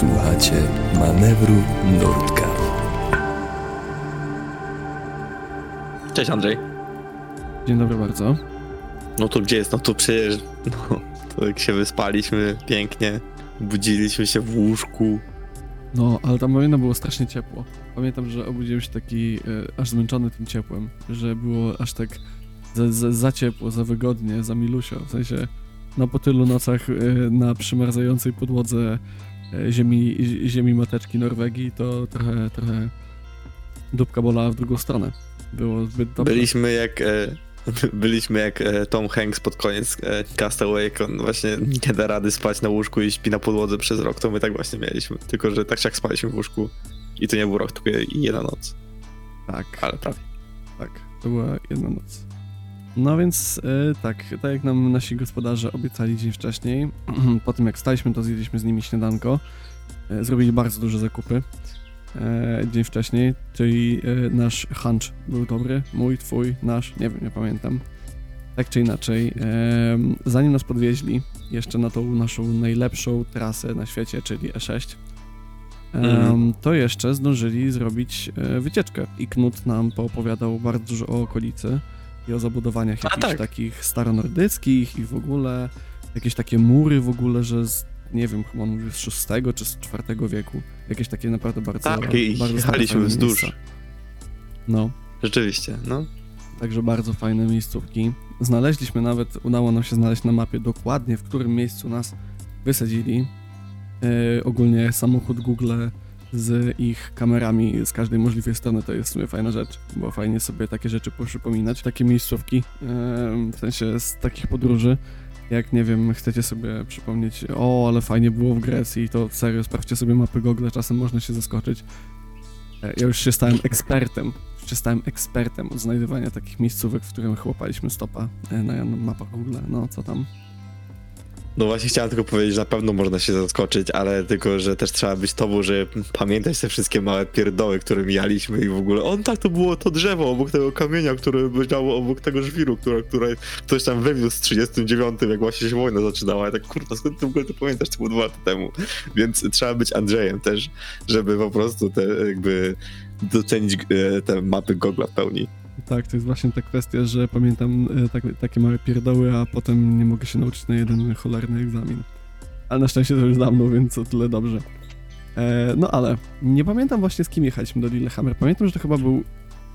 Słuchacie manewru Nurtka. Cześć Andrzej. Dzień dobry bardzo. No to gdzie jest? No to przecież, no, to jak się wyspaliśmy pięknie, budziliśmy się w łóżku. No, ale tam pamiętam było strasznie ciepło. Pamiętam, że obudziłem się taki e, aż zmęczony tym ciepłem, że było aż tak za, za, za ciepło, za wygodnie, za milusio. W sensie no po tylu nocach e, na przymarzającej podłodze ziemi, ziemi mateczki Norwegii, to trochę, trochę dupka bolała w drugą stronę. Było zbyt dobrze. Byliśmy jak, e, byliśmy jak e, Tom Hanks pod koniec e, Castaway, jak on właśnie nie da rady spać na łóżku i śpi na podłodze przez rok, to my tak właśnie mieliśmy. Tylko, że tak jak spaliśmy w łóżku i to nie był rok, tylko jedna noc, Tak, ale prawie. tak. To była jedna noc. No więc e, tak, tak jak nam nasi gospodarze obiecali dzień wcześniej, po tym jak staliśmy, to zjedliśmy z nimi śniadanko. E, zrobili bardzo duże zakupy e, dzień wcześniej, czyli nasz hunch był dobry, mój, twój, nasz, nie wiem, nie pamiętam. Tak czy inaczej, zanim nas podwieźli jeszcze na tą naszą najlepszą trasę na świecie, czyli E6, em, Mhm. to jeszcze zdążyli zrobić e, wycieczkę i Knut nam poopowiadał bardzo dużo o okolicy i o zabudowaniach jakichś tak. takich staronordyckich i w ogóle jakieś takie mury w ogóle, że z, nie wiem, chyba on mówił z VI czy z IV wieku. Jakieś takie naprawdę bardzo, Tak, i bardzo jechaliśmy wzdłuż. miejsca. No, Rzeczywiście, no. także bardzo fajne miejscówki. Znaleźliśmy nawet, udało nam się znaleźć na mapie dokładnie, w którym miejscu nas wysadzili. E, ogólnie samochód Google z ich kamerami z każdej możliwej strony to jest w sumie fajna rzecz, bo fajnie sobie takie rzeczy przypominać, takie miejscówki, w sensie z takich podróży. Jak nie wiem, chcecie sobie przypomnieć, o, ale fajnie było w Grecji, to serio, sprawdźcie sobie mapy Google, czasem można się zaskoczyć. E, Ja już się stałem ekspertem, już się stałem ekspertem od znajdywania takich miejscówek, w których chłopaliśmy stopa e, na mapach Google. No, co tam? No właśnie chciałem tylko powiedzieć, że na pewno można się zaskoczyć, ale tylko, że też trzeba być tobą, że pamiętać te wszystkie małe pierdoły, które mijaliśmy i w ogóle on tak to było to drzewo obok tego kamienia, które leżało obok tego żwiru, które, które ktoś tam wywiózł z 39, jak właśnie się wojna zaczynała. Ja tak kurwa, skąd ty w ogóle to pamiętasz, to było dwa lata temu. Więc trzeba być Andrzejem też, żeby po prostu te jakby docenić e, te mapy Google w pełni. Tak, to jest właśnie ta kwestia, że pamiętam e, tak, takie małe pierdoły, a potem nie mogę się nauczyć na jeden cholerny egzamin. Ale na szczęście to już dawno, więc o tyle dobrze. E, no ale nie pamiętam właśnie z kim jechaliśmy do Lillehammer. Pamiętam, że to chyba był.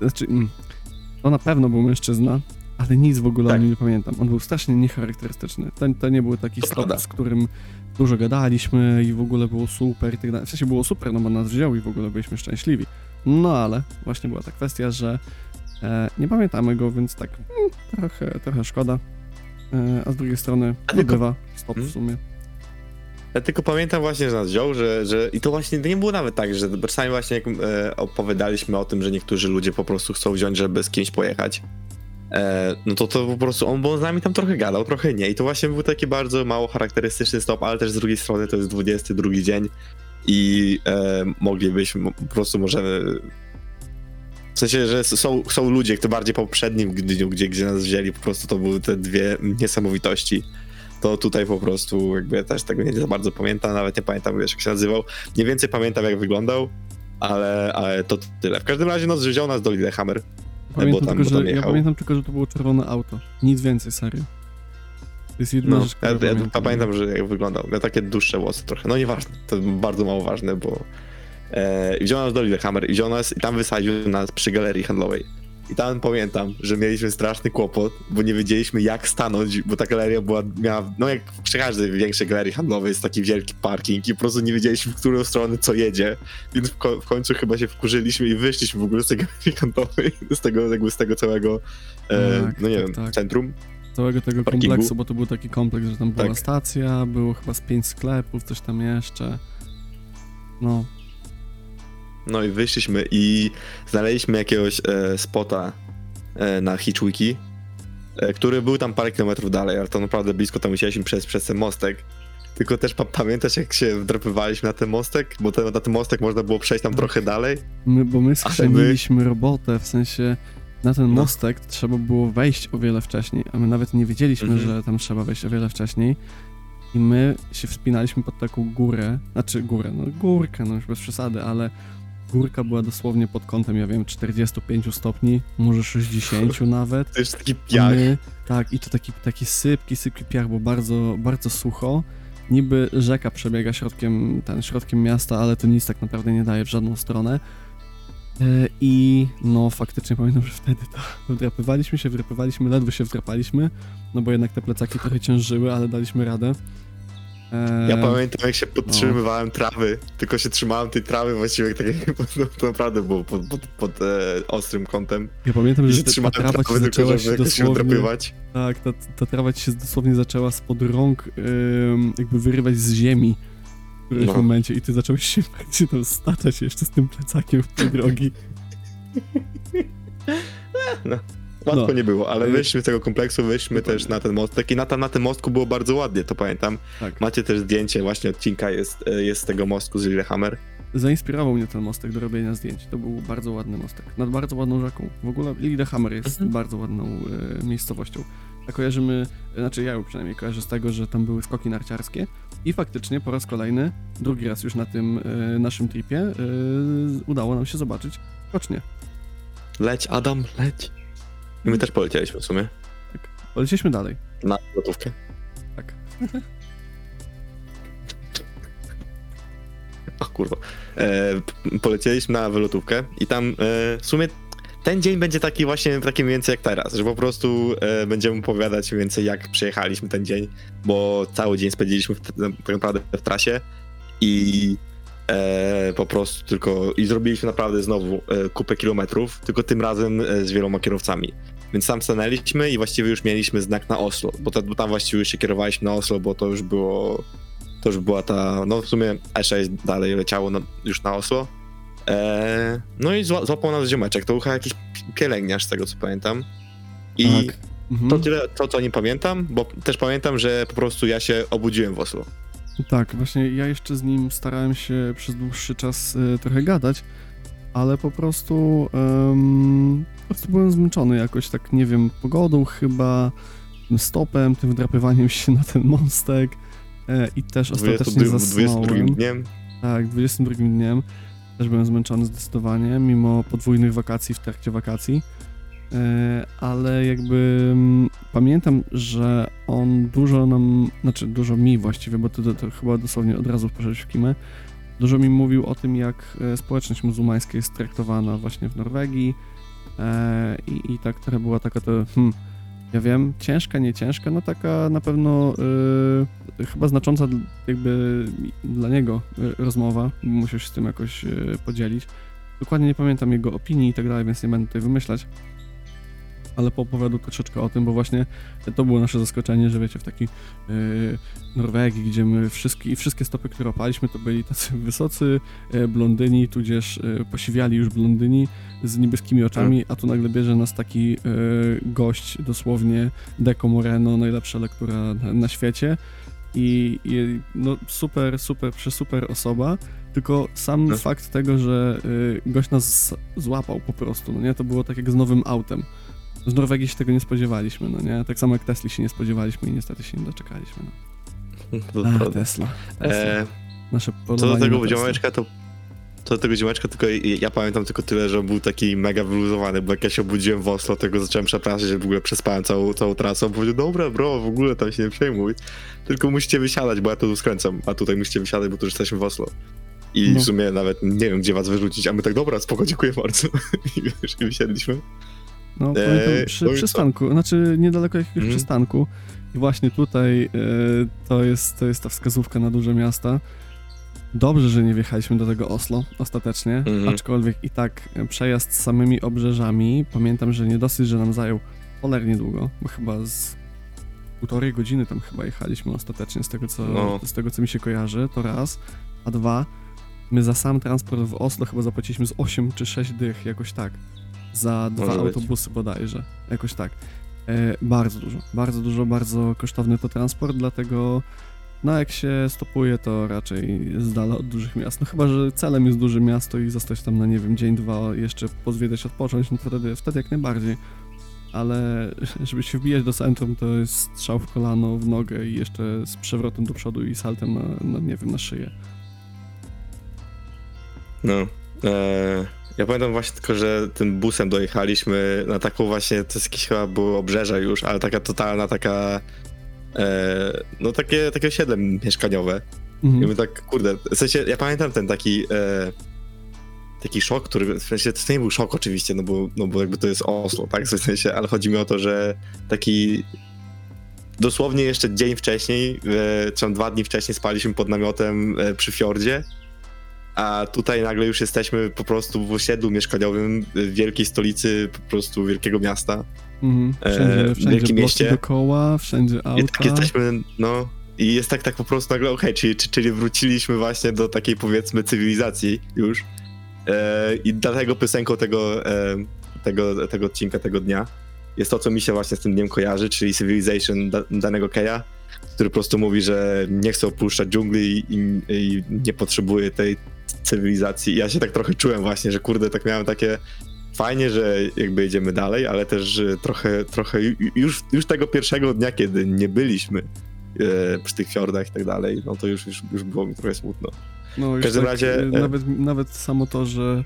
Znaczy, mm, to na pewno był mężczyzna, ale nic w ogóle Tak. o nim nie pamiętam. On był strasznie niecharakterystyczny. To, to nie był taki To stop, z którym dużo gadaliśmy i w ogóle było super i tak dalej. W sensie było super, no bo nas wziął i w ogóle byliśmy szczęśliwi. No ale właśnie była ta kwestia, że nie pamiętamy go, więc tak mm, trochę, trochę szkoda. E, a z drugiej strony A tylko- bywa stop w Hmm? sumie. Ja tylko pamiętam właśnie, że nas wziął, że, że i to właśnie to nie było nawet tak, że czasami właśnie jak e, opowiadaliśmy o tym, że niektórzy ludzie po prostu chcą wziąć, żeby z kimś pojechać, e, no to to po prostu on, bo on z nami tam trochę gadał, trochę nie i to właśnie był taki bardzo mało charakterystyczny stop, ale też z drugiej strony to jest 22 dzień i e, moglibyśmy, po prostu możemy w sensie, że są, są ludzie, kto bardziej po poprzednim dniu, gdzie, gdzie nas wzięli, po prostu to były te dwie niesamowitości to tutaj po prostu jakby ja też tego nie za bardzo pamiętam, nawet nie pamiętam wiesz jak się nazywał. Mniej więcej pamiętam jak wyglądał, ale, ale to tyle. W każdym razie no wziął nas do Lillehammer. Pamiętam tam- tylko, bo tam że, ja pamiętam tylko, że to było czerwone auto. Nic więcej, serio. To jest jedna No, rzecz, ja, ja pamiętam. pamiętam, że jak wyglądał. Miał takie dłuższe włosy trochę. No nieważne, to bardzo mało ważne, bo e, wziął nas do Lillehammer i wziął nas i tam wysadził nas przy galerii handlowej. I tam pamiętam, że mieliśmy straszny kłopot, bo nie wiedzieliśmy jak stanąć, bo ta galeria była, miała, no jak przy każdej większej galerii handlowej jest taki wielki parking i po prostu nie wiedzieliśmy, w którą stronę co jedzie, więc w, ko- w końcu chyba się wkurzyliśmy i wyszliśmy w ogóle z tej galerii handlowej, z tego, jakby z tego całego, e, Tak, no nie tak, wiem, tak. centrum. Całego tego parkingu. kompleksu, bo to był taki kompleks, że tam była Tak. stacja, było chyba z pięć sklepów, coś tam jeszcze. No, No i wyszliśmy i znaleźliśmy jakiegoś e, spota e, na Hitchwiki, e, który był tam parę kilometrów dalej, ale to naprawdę blisko tam musieliśmy przez, przez ten mostek. Tylko też pa pamiętasz, jak się wdrapywaliśmy na ten mostek? Bo na ten mostek można było przejść tam trochę dalej. my, bo my my- schrzaniliśmy robotę, w sensie na ten No. mostek trzeba było wejść o wiele wcześniej, a my nawet nie wiedzieliśmy, Mhm. że tam trzeba wejść o wiele wcześniej. I my się wspinaliśmy pod taką górę, znaczy górę, no górkę, no już bez przesady, ale górka była dosłownie pod kątem, ja wiem, 45 stopni, może 60 nawet. To jest taki piach. My, tak, i to taki, taki sypki, sypki piach, bo bardzo, bardzo sucho. Niby rzeka przebiega środkiem, ten, środkiem miasta, ale to nic tak naprawdę nie daje w żadną stronę. E, I no faktycznie pamiętam, że wtedy to wdrapywaliśmy się, wdrapywaliśmy, ledwo się wdrapaliśmy, no bo jednak te plecaki trochę ciężyły, ale daliśmy radę. Ja pamiętam, jak się podtrzymywałem trawy, tylko się trzymałem tej trawy właściwie tak jak, no, to naprawdę było pod, pod, pod e, ostrym kątem. ja pamiętam, I że się ta, ta trawa trawy, tylko zaczęła żeby się się dosłownie... Tak, ta, ta trawa ci się dosłownie zaczęła spod rąk ym, jakby wyrywać z ziemi w którymś No. momencie i ty zacząłeś się praktycznie tam staczać jeszcze z tym plecakiem w tej drogi. Łatwo No. nie było, ale wyszliśmy z tego kompleksu, wyszliśmy Dokładnie. też na ten mostek i na, ta, na tym mostku było bardzo ładnie, to pamiętam. Tak. Macie też zdjęcie właśnie odcinka jest, e, jest z tego mostku z Lillehammer. Zainspirował mnie ten mostek do robienia zdjęć. To był bardzo ładny mostek. Nad bardzo ładną rzeką. W ogóle Lillehammer jest Mhm. bardzo ładną e, miejscowością. A kojarzymy, znaczy ja ją przynajmniej kojarzę z tego, że tam były skoki narciarskie i faktycznie po raz kolejny, drugi raz już na tym e, naszym tripie, e, udało nam się zobaczyć skocznie. Leć Adam, leć. I my też polecieliśmy w sumie Polecieliśmy dalej. na gotówkę. Tak. O kurwa. E, polecieliśmy na wylotówkę i tam e, w sumie ten dzień będzie taki właśnie taki mniej więcej jak teraz, że po prostu e, będziemy opowiadać mniej więcej jak przejechaliśmy ten dzień, bo cały dzień spędziliśmy w, tak naprawdę w trasie i e, po prostu tylko i zrobiliśmy naprawdę znowu e, kupę kilometrów, tylko tym razem e, z wieloma kierowcami. Więc tam stanęliśmy i właściwie już mieliśmy znak na Oslo, bo, ta, bo tam właściwie już się kierowaliśmy na Oslo, bo to już było to już była ta, no w sumie E6 dalej leciało na, już na Oslo. E, no i zła, złapał nas ziomeczek, to chyba jakiś pi- pielęgniarz z tego co pamiętam. I tak. Mhm. to tyle, to co nie pamiętam, bo też pamiętam, że po prostu ja się obudziłem w Oslo. Tak, właśnie ja jeszcze z nim starałem się przez dłuższy czas e, trochę gadać, ale po prostu, em, po prostu byłem zmęczony jakoś, tak nie wiem, pogodą chyba, tym stopem, tym wdrapywaniem się na ten mostek e, i też ostatecznie 22 zasnąłem. 22 dniem. Tak, 22 dniem też byłem zmęczony zdecydowanie, mimo podwójnych wakacji w trakcie wakacji. E, Ale jakby mm, pamiętam, że on dużo nam, znaczy dużo mi właściwie, bo to, to, to chyba dosłownie od razu poszedłeś w kimę, dużo mi mówił o tym, jak e, społeczność muzułmańska jest traktowana właśnie w Norwegii e, i, i tak trochę była taka to, hmm, ja wiem, ciężka, nie ciężka, no taka na pewno chyba znacząca jakby dla niego rozmowa, musiał się z tym jakoś podzielić. Dokładnie nie pamiętam jego opinii i tak dalej, więc nie będę tutaj wymyślać. Ale poopowiadał troszeczkę o tym, bo właśnie to było nasze zaskoczenie, że wiecie, w takiej y, Norwegii, gdzie my wszystkie, wszystkie stopy, które opaliśmy, to byli tacy wysocy y, blondyni, tudzież y, posiwiali już blondyni z niebieskimi oczami, a tu nagle bierze nas taki y, gość, dosłownie Deco Moreno, najlepsza lektura na, na świecie i, i no super, super, przesuper osoba, tylko sam No. fakt tego, że y, gość nas złapał po prostu, no nie, to było tak jak z nowym autem. Z Norwegii się tego nie spodziewaliśmy, no nie, tak samo jak Tesli się nie spodziewaliśmy i niestety się nie doczekaliśmy. No. To A, prawda. Tesla. Tesla. E, Nasze co do tego ziomeczka, to co do tego ziomeczka, tylko ja- pamiętam tylko tyle, że on był taki mega wyluzowany, bo jak ja się obudziłem w Oslo, to go zacząłem przepraszać, że w ogóle przespałem całą, całą trasę. On powiedział, dobra bro, w ogóle tam się nie przejmuj, tylko musicie wysiadać, bo ja to tu skręcam, a tutaj musicie wysiadać, bo tu już jesteśmy w Oslo. I No. w sumie nawet nie wiem, gdzie was wyrzucić, a my tak, dobra, spoko, dziękuję bardzo. I wiesz, i wysiedliśmy. No, Eee, pamiętam przy no co? przystanku, znaczy niedaleko jakiegoś Mhm. przystanku. I właśnie tutaj e, to, jest, to jest ta wskazówka na duże miasta. Dobrze, że nie wjechaliśmy do tego Oslo ostatecznie, Mhm. aczkolwiek i tak przejazd z samymi obrzeżami, pamiętam, że nie dosyć, że nam zajął cholernie długo, bo chyba z półtorej godziny tam chyba jechaliśmy ostatecznie, z tego co, No. z tego, co mi się kojarzy, to raz, a dwa, my za sam transport w Oslo chyba zapłaciliśmy z 8 czy 6 dych, jakoś tak. Za dwa Może być. autobusy bodajże, jakoś tak. E, bardzo dużo, bardzo dużo, bardzo kosztowny to transport, dlatego no jak się stopuje, to raczej z dala od dużych miast. No chyba, że celem jest duże miasto i zostać tam na, nie wiem, dzień, dwa, jeszcze pozwiedzać, odpocząć, no to wtedy, wtedy jak najbardziej. ale żeby się wbijać do centrum, to jest strzał w kolano, w nogę i jeszcze z przewrotem do przodu i saltem na, na nie wiem, na szyję. No. E, ja pamiętam właśnie tylko, że tym busem dojechaliśmy na taką właśnie, to jest jakieś chyba było obrzeża już, ale taka totalna taka, e, no takie, takie osiedle mieszkaniowe. I Mhm. my tak, kurde, w sensie, ja pamiętam ten taki, e, taki szok, który, w sensie, to nie był szok oczywiście, no bo, no bo jakby to jest Oslo, tak, w sensie, ale chodzi mi o to, że taki dosłownie jeszcze dzień wcześniej, e, czy tam dwa dni wcześniej spaliśmy pod namiotem e, przy fiordzie, a tutaj nagle już jesteśmy po prostu w osiedlu mieszkaniowym w wielkiej stolicy po prostu wielkiego miasta. Mhm. e, Wszędzie, w wszędzie wielkim mieście. dookoła, wszędzie I auta. tak jesteśmy, no. I jest tak, tak po prostu nagle, okej, czyli, czy- czyli wróciliśmy właśnie do takiej powiedzmy cywilizacji już. E, I dlatego piosenką tego, e, tego, tego odcinka, tego dnia jest to, co mi się właśnie z tym dniem kojarzy, czyli Civilization da, danego Keja, który po prostu mówi, że nie chce opuszczać dżungli i, i, i nie potrzebuje tej cywilizacji. Ja się tak trochę czułem właśnie, że kurde, tak miałem takie fajnie, że jakby jedziemy dalej, ale też trochę, trochę ju- już, już tego pierwszego dnia, kiedy nie byliśmy e, przy tych fiordach i tak dalej, no to już, już, już było mi trochę smutno. No, już każdym razie, e, e- Nawet, nawet samo to, że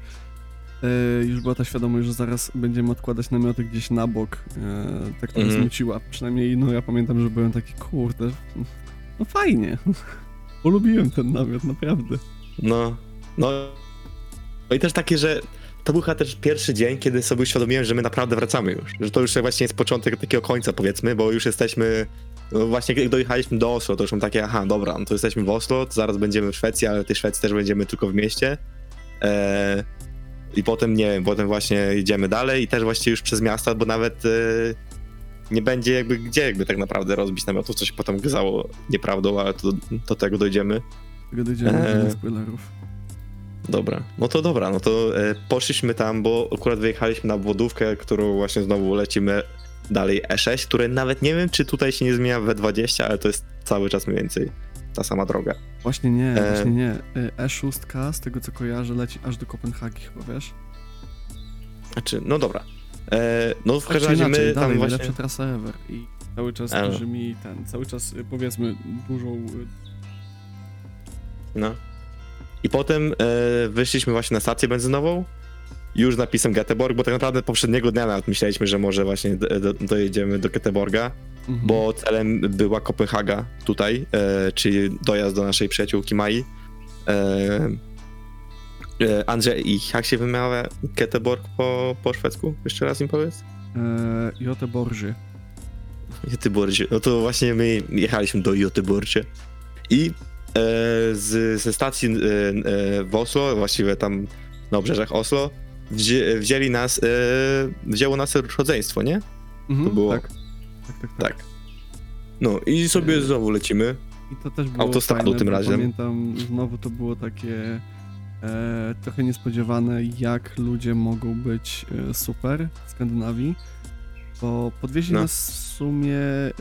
e, już była ta świadomość, że zaraz będziemy odkładać namioty gdzieś na bok, e, tak trochę Mhm. zmuciła. Przynajmniej, no ja pamiętam, że byłem taki, kurde, no fajnie. Polubiłem ten namiot, naprawdę. No, no. No i też takie, że to był chyba też pierwszy dzień, kiedy sobie uświadomiłem, że my naprawdę wracamy już. Że to już właśnie jest początek takiego końca, powiedzmy, bo już jesteśmy. No właśnie, jak dojechaliśmy do Oslo, to już mam takie, aha, dobra, no to jesteśmy w Oslo, to zaraz będziemy w Szwecji, ale w tej Szwecji też będziemy tylko w mieście. Eee, I potem, nie wiem, potem właśnie jedziemy dalej i też właściwie już przez miasta, bo nawet e, nie będzie jakby gdzie jakby tak naprawdę rozbić namiotów, co się potem okazało nieprawdą, ale to do tego dojdziemy. Tego dojdziemy Eee. do spoilerów. Dobra, no to dobra, no to e, poszliśmy tam, bo akurat wyjechaliśmy na obwodówkę, którą właśnie znowu lecimy dalej E6, które nawet nie wiem, czy tutaj się nie zmienia w E20, ale to jest cały czas mniej więcej ta sama droga. Właśnie nie, E. właśnie nie. E, E6, z tego co kojarzę, leci aż do Kopenhagi chyba, wiesz? Znaczy, no dobra. E, no w Tak każdym razie my tam dalej, właśnie... najlepsza trasa ever i cały czas E. dużymi ten, cały czas y, powiedzmy dużą y, No. I potem e, wyszliśmy właśnie na stację benzynową, już napisem Göteborg, bo tak naprawdę poprzedniego dnia nawet myśleliśmy, że może właśnie do, do, dojedziemy do Göteborga, mhm. bo celem była Kopenhaga tutaj, e, czyli dojazd do naszej przyjaciółki Mai. E, e, Andrzej, i jak się wymawia Göteborg po, po szwedzku? Jeszcze raz im powiedz. Joteborży. Göteborgie. No to właśnie my jechaliśmy do Göteborgie i z, ze stacji e, e, w Oslo, właściwie tam na obrzeżach Oslo, wzię, wzięli nas, e, wzięło nas rodzeństwo, nie? Mhm, To było- Tak. Tak, tak, tak. Tak. No i sobie E, znowu lecimy. I to też było Autostradą fajne, tym razem. Pamiętam, znowu to było takie e, trochę niespodziewane, jak ludzie mogą być e, super w Skandynawii, bo podwieźli No. nas w sumie e,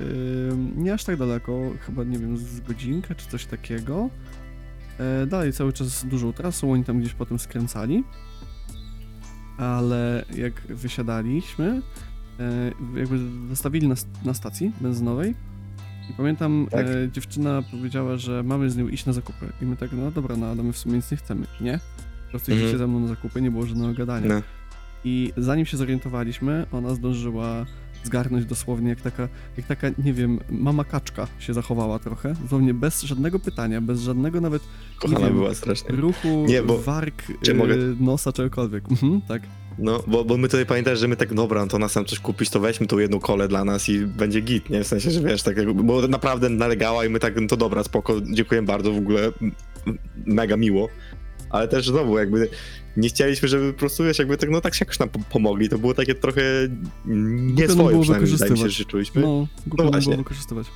nie aż tak daleko, chyba nie wiem, z godzinkę czy coś takiego. E, dalej cały czas dużą trasą, oni tam gdzieś potem skręcali. Ale jak wysiadaliśmy, e, jakby zostawili nas na stacji benzynowej i pamiętam, Tak. e, dziewczyna powiedziała, że mamy z nią iść na zakupy. I my tak, no dobra, no ale my w sumie nic nie chcemy, nie? Po prostu Mhm. idziecie ze mną na zakupy, nie było żadnego gadania. No. I zanim się zorientowaliśmy, ona zdążyła zgarnąć dosłownie jak taka, jak taka, nie wiem, mama kaczka się zachowała trochę. Dosłownie bez żadnego pytania, bez żadnego nawet Kochana wiem. była strasznie. ruchu, Nie, bo- warg, czy y, mogę- nosa, czegokolwiek. Mhm, tak. No, bo, bo my tutaj pamiętasz, że my tak, dobra, no to nas tam coś kupić, to weźmy tą jedną kolę dla nas i będzie git, nie? W sensie, że wiesz, tak jakby, bo naprawdę nalegała i my tak, no to dobra, spoko, dziękuję bardzo, w ogóle mega miło. Ale też znowu jakby nie chcieliśmy, żeby po prostu, wiesz, jakby tak, no tak się jakoś nam po- pomogli, to było takie trochę nie Głupio swoje przynajmniej, wydaje mi się, że czuliśmy. No, No, no właśnie. było wykorzystywać.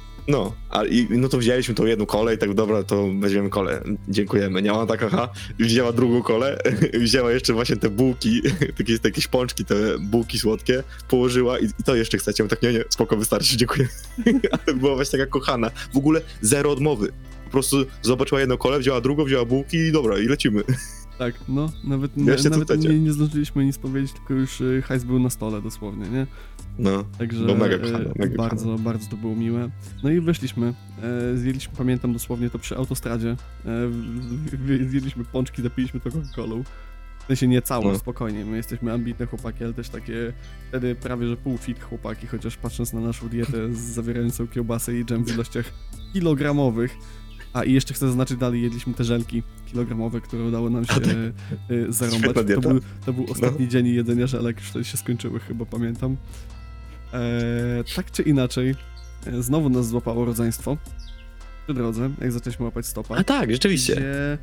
a, i, no to wzięliśmy tą jedną kolę i tak, dobra, to weźmiemy kolę, dziękujemy. Nie, ona tak, aha, wzięła drugą kolę, wzięła jeszcze właśnie te bułki, takie, takie szpączki, te bułki słodkie, położyła i, i to jeszcze chcecie. Ja tak, nie, nie, spoko, wystarczy, dziękuję. Ale była właśnie taka kochana. W ogóle zero odmowy. Po prostu zobaczyła jedną kolę, wzięła drugą, wzięła bułki i dobra, i lecimy. Tak, no, nawet, co nawet nie, nie zdążyliśmy nic powiedzieć, tylko już y, hajs był na stole dosłownie, nie? No. Także mega e, kochane, mega bardzo, bardzo to było miłe. No i wyszliśmy. E, zjedliśmy, pamiętam dosłownie to przy autostradzie. E, zjedliśmy pączki, zapiliśmy to Coca-Colą. W sensie nie całą, No. spokojnie. My jesteśmy ambitne chłopaki, ale też takie wtedy prawie że pół fit chłopaki, chociaż patrząc na naszą dietę z zawierającą kiełbasę i dżem w ilościach kilogramowych. A i jeszcze chcę zaznaczyć dalej, jedliśmy te żelki kilogramowe, które udało nam się e, zarąbać. To był, to był ostatni dzień jedzenia żelek, już wtedy się skończyły chyba, pamiętam. Eee, tak czy inaczej, e, znowu nas złapało rodzeństwo przy drodze, jak zaczęliśmy łapać stopa. A tak, rzeczywiście. Gdzie, e,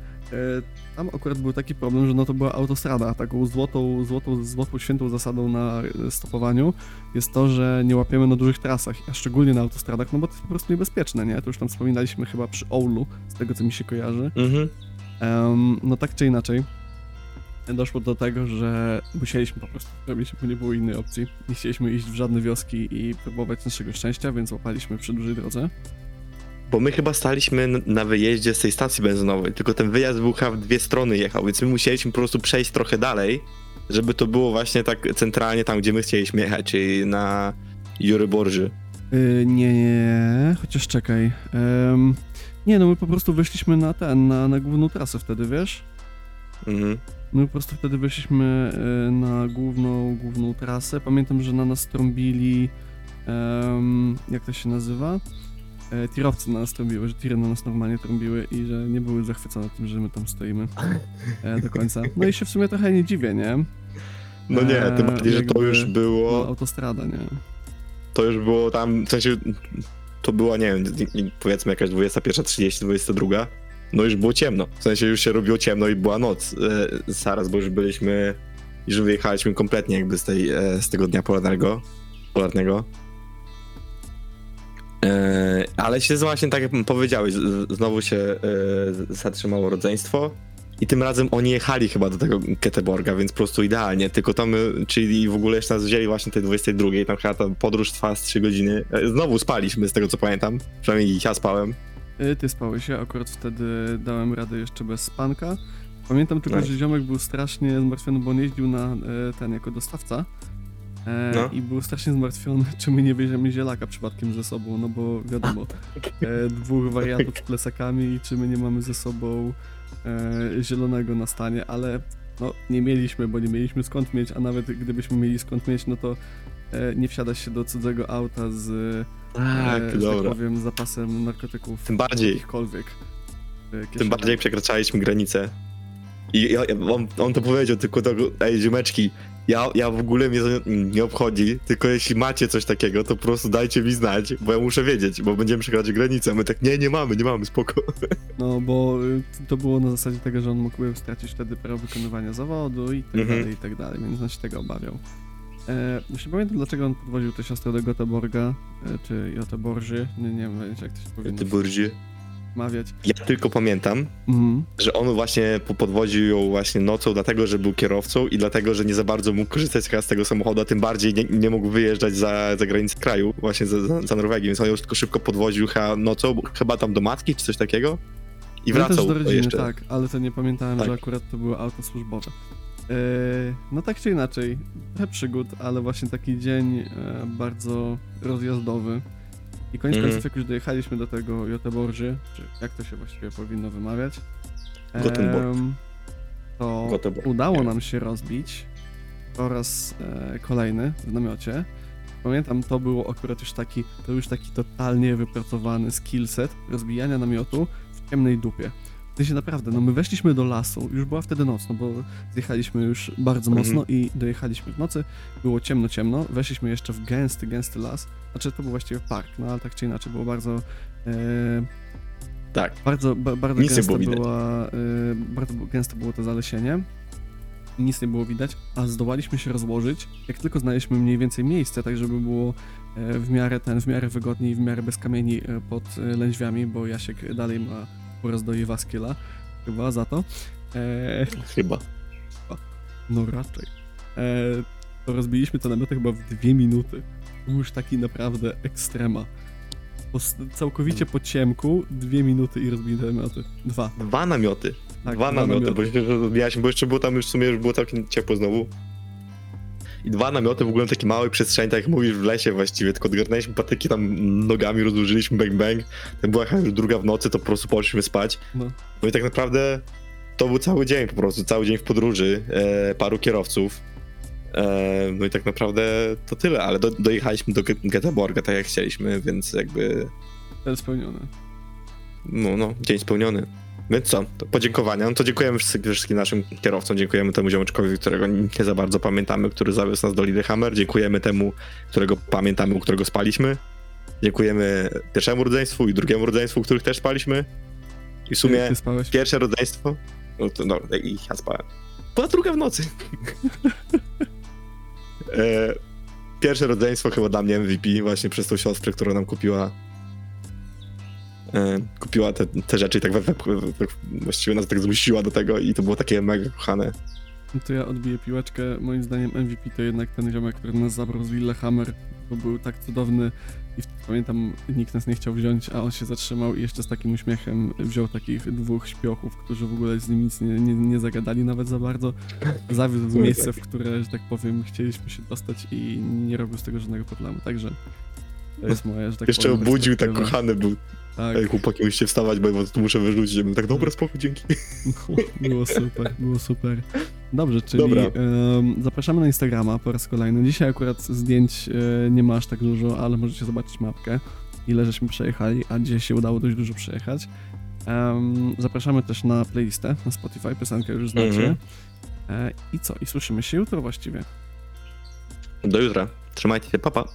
tam akurat był taki problem, że no to była autostrada, a taką złotą, złotą, złotą świętą zasadą na e, stopowaniu jest to, że nie łapiemy na dużych trasach, a szczególnie na autostradach, no bo to jest po prostu niebezpieczne, nie? To już tam wspominaliśmy chyba przy Oulu, z tego co mi się kojarzy. Mhm. Em, no tak czy inaczej, doszło do tego, że musieliśmy po prostu robić, bo nie było innej opcji. Nie chcieliśmy iść w żadne wioski i próbować naszego szczęścia, więc łapaliśmy przy dużej drodze. Bo my chyba staliśmy na wyjeździe z tej stacji benzynowej, tylko ten wyjazd był chyba w dwie strony jechał, więc my musieliśmy po prostu przejść trochę dalej, żeby to było właśnie tak centralnie tam, gdzie my chcieliśmy jechać, czyli na Juryborży. Yy, nie, nie, chociaż czekaj. Nie, no my po prostu wyszliśmy na ten, na, na główną trasę wtedy, wiesz? Mhm. My po prostu wtedy wyszliśmy e, na główną, główną trasę. Pamiętam, że na nas trąbili. em, jak to się nazywa? E, tirowcy na nas trąbiły, że tiry na nas normalnie trąbiły i że nie były zachwycone tym, że my tam stoimy e, do końca. No i się w sumie trochę nie dziwię, nie? No nie, tym Eee, bardziej, że to już No, było, autostrada, nie? to już było tam, w sensie, to była, nie wiem, powiedzmy jakaś 21.30, 22, no już było ciemno, w sensie już się robiło ciemno i była noc e, zaraz, bo już byliśmy, już wyjechaliśmy kompletnie jakby z, tej, e, z tego dnia polarnego, polarnego. E, ale się właśnie tak jak powiedziałeś, znowu się e, zatrzymało rodzeństwo i tym razem oni jechali chyba do tego Keteborga, więc po prostu idealnie, tylko to my, czyli w ogóle jeszcze nas wzięli właśnie tej 22, tam chyba ta podróż trwała z 3 godziny. E, Znowu spaliśmy z tego co pamiętam, przynajmniej ja spałem. Ty spałeś się, akurat wtedy dałem radę jeszcze bez spanka. Pamiętam tylko, No. że ziomek był strasznie zmartwiony, bo on jeździł na ten jako dostawca. E, No. I był strasznie zmartwiony, czy my nie bierzemy zielaka przypadkiem ze sobą, no bo wiadomo, e, dwóch wariatów z plesakami i czy my nie mamy ze sobą e, zielonego na stanie, ale no nie mieliśmy, bo nie mieliśmy skąd mieć, a nawet gdybyśmy mieli skąd mieć, no to e, nie wsiada się do cudzego auta z, Tak, e, tak dobra. powiem, zapasem narkotyków. Tym bardziej. Jakichkolwiek. e, Tym bardziej przekraczaliśmy granicę. I on, on to powiedział tylko do ej ziomeczki, ja, ja w ogóle mnie to nie obchodzi, tylko jeśli macie coś takiego, to po prostu dajcie mi znać, bo ja muszę wiedzieć, bo będziemy przekraczać granicę. My tak, nie, nie mamy, nie mamy, spoko. No, bo y, to było na zasadzie tego, że on mógłby stracić wtedy prawo wykonywania zawodu i tak Mhm. dalej, i tak dalej, więc on się tego obawiał. E, już nie pamiętam, dlaczego on podwoził tę siostrę do Göteborga, e, czy Göteborży, nie, nie wiem jak to się powinno. Mawiać. Ja tylko pamiętam, Mhm. że on właśnie po- podwoził ją właśnie nocą, dlatego że był kierowcą i dlatego, że nie za bardzo mógł korzystać z tego samochodu, a tym bardziej nie, nie mógł wyjeżdżać za, za granicę kraju, właśnie za, za, za Norwegię, więc on ją tylko szybko podwoził nocą, chyba tam do matki czy coś takiego i No też wracał do rodziny, jeszcze. tak, ale to nie pamiętałem, Tak. że akurat to było auto służbowe. E, no tak czy inaczej, trochę przygód, ale właśnie taki dzień e, bardzo rozjazdowy. I koniec Mhm. końców, jak już dojechaliśmy do tego Joteborży, czy jak to się właściwie powinno wymawiać, em, to udało nam się rozbić po raz e, kolejny w namiocie. Pamiętam, to było akurat już taki, to już taki totalnie wypracowany skillset rozbijania namiotu w ciemnej dupie. W sensie naprawdę, no my weszliśmy do lasu, już była wtedy noc, no bo zjechaliśmy już bardzo Mhm. mocno i dojechaliśmy w nocy, było ciemno, ciemno, weszliśmy jeszcze w gęsty, gęsty las, znaczy to był właściwie park, no ale tak czy inaczej było bardzo, e, Tak. bardzo, ba, bardzo Nic gęste było była, y, bardzo gęste było to zalesienie. Nic nie było widać, a zdołaliśmy się rozłożyć, jak tylko znaleźliśmy mniej więcej miejsce, tak żeby było e, w miarę ten, w miarę wygodnie i w miarę bez kamieni e, pod e, lędźwiami, bo Jasiek dalej ma poraz do Jewa skilla, chyba za to. E, Chyba. no raczej. E, to rozbiliśmy te namioty chyba w dwie minuty. To był już taki naprawdę ekstrema. Po, całkowicie po ciemku, dwie minuty i rozbili te namioty. Dwa. Dwa namioty. Tak, dwa dwa namioty, namioty. bo, bo jeszcze było tam już w sumie już było całkiem ciepło znowu. I dwa namioty w ogóle takie małej przestrzeni, tak jak mówisz, w lesie właściwie, tylko odgarnęliśmy patyki tam nogami, rozłożyliśmy bang bang. Ten była chyba już druga w nocy, to po prostu poszliśmy spać. No. No i tak naprawdę to był cały dzień po prostu, cały dzień w podróży, e, paru kierowców. E, no i tak naprawdę to tyle, ale do, dojechaliśmy do Göteborga tak jak chcieliśmy, więc jakby Cel spełniony. no, no, dzień spełniony. Więc co, to podziękowania. No to dziękujemy wszystkim, wszystkim naszym kierowcom, dziękujemy temu ziomeczkowi, którego nie za bardzo pamiętamy, który zawiózł nas do Lillehammer, dziękujemy temu, którego pamiętamy, u którego spaliśmy. Dziękujemy pierwszemu rodzeństwu i drugiemu rodzeństwu, których też spaliśmy. I w sumie pierwsze rodzeństwo, no to no, i ja spałem. Była druga w nocy. e, pierwsze rodzeństwo chyba dla mnie MVP, właśnie przez tą siostrę, która nam kupiła kupiła te, te rzeczy i tak we, we, we, właściwie nas tak zmusiła do tego i to było takie mega kochane. To ja odbiję piłeczkę. Moim zdaniem MVP to jednak ten ziomek, który nas zabrał z Lillehammer, bo był tak cudowny i pamiętam, nikt nas nie chciał wziąć, a on się zatrzymał i jeszcze z takim uśmiechem wziął takich dwóch śpiochów, którzy w ogóle z nim nic nie, nie, nie zagadali nawet za bardzo. Zawiózł w miejsce, w które, że tak powiem, chcieliśmy się dostać i nie robił z tego żadnego problemu. Także to jest moje, że tak Jeszcze powiem, obudził, tak perspektywa. kochany był. Tak. Ej, chłopaki, musicie wstawać, bo ja tu muszę wyrzucić. Ja bym tak, dobra, spoko, dzięki. Było super, było super. Dobrze, czyli Dobra. zapraszamy na Instagrama po raz kolejny. Dzisiaj akurat zdjęć e, nie ma aż tak dużo, ale możecie zobaczyć mapkę, ile żeśmy przejechali, a dzisiaj się udało dość dużo przejechać. Zapraszamy też na playlistę na Spotify, piosenkę już znacie. Mhm. E, I co? I słyszymy się jutro właściwie. Do jutra. Trzymajcie się, papa. Pa.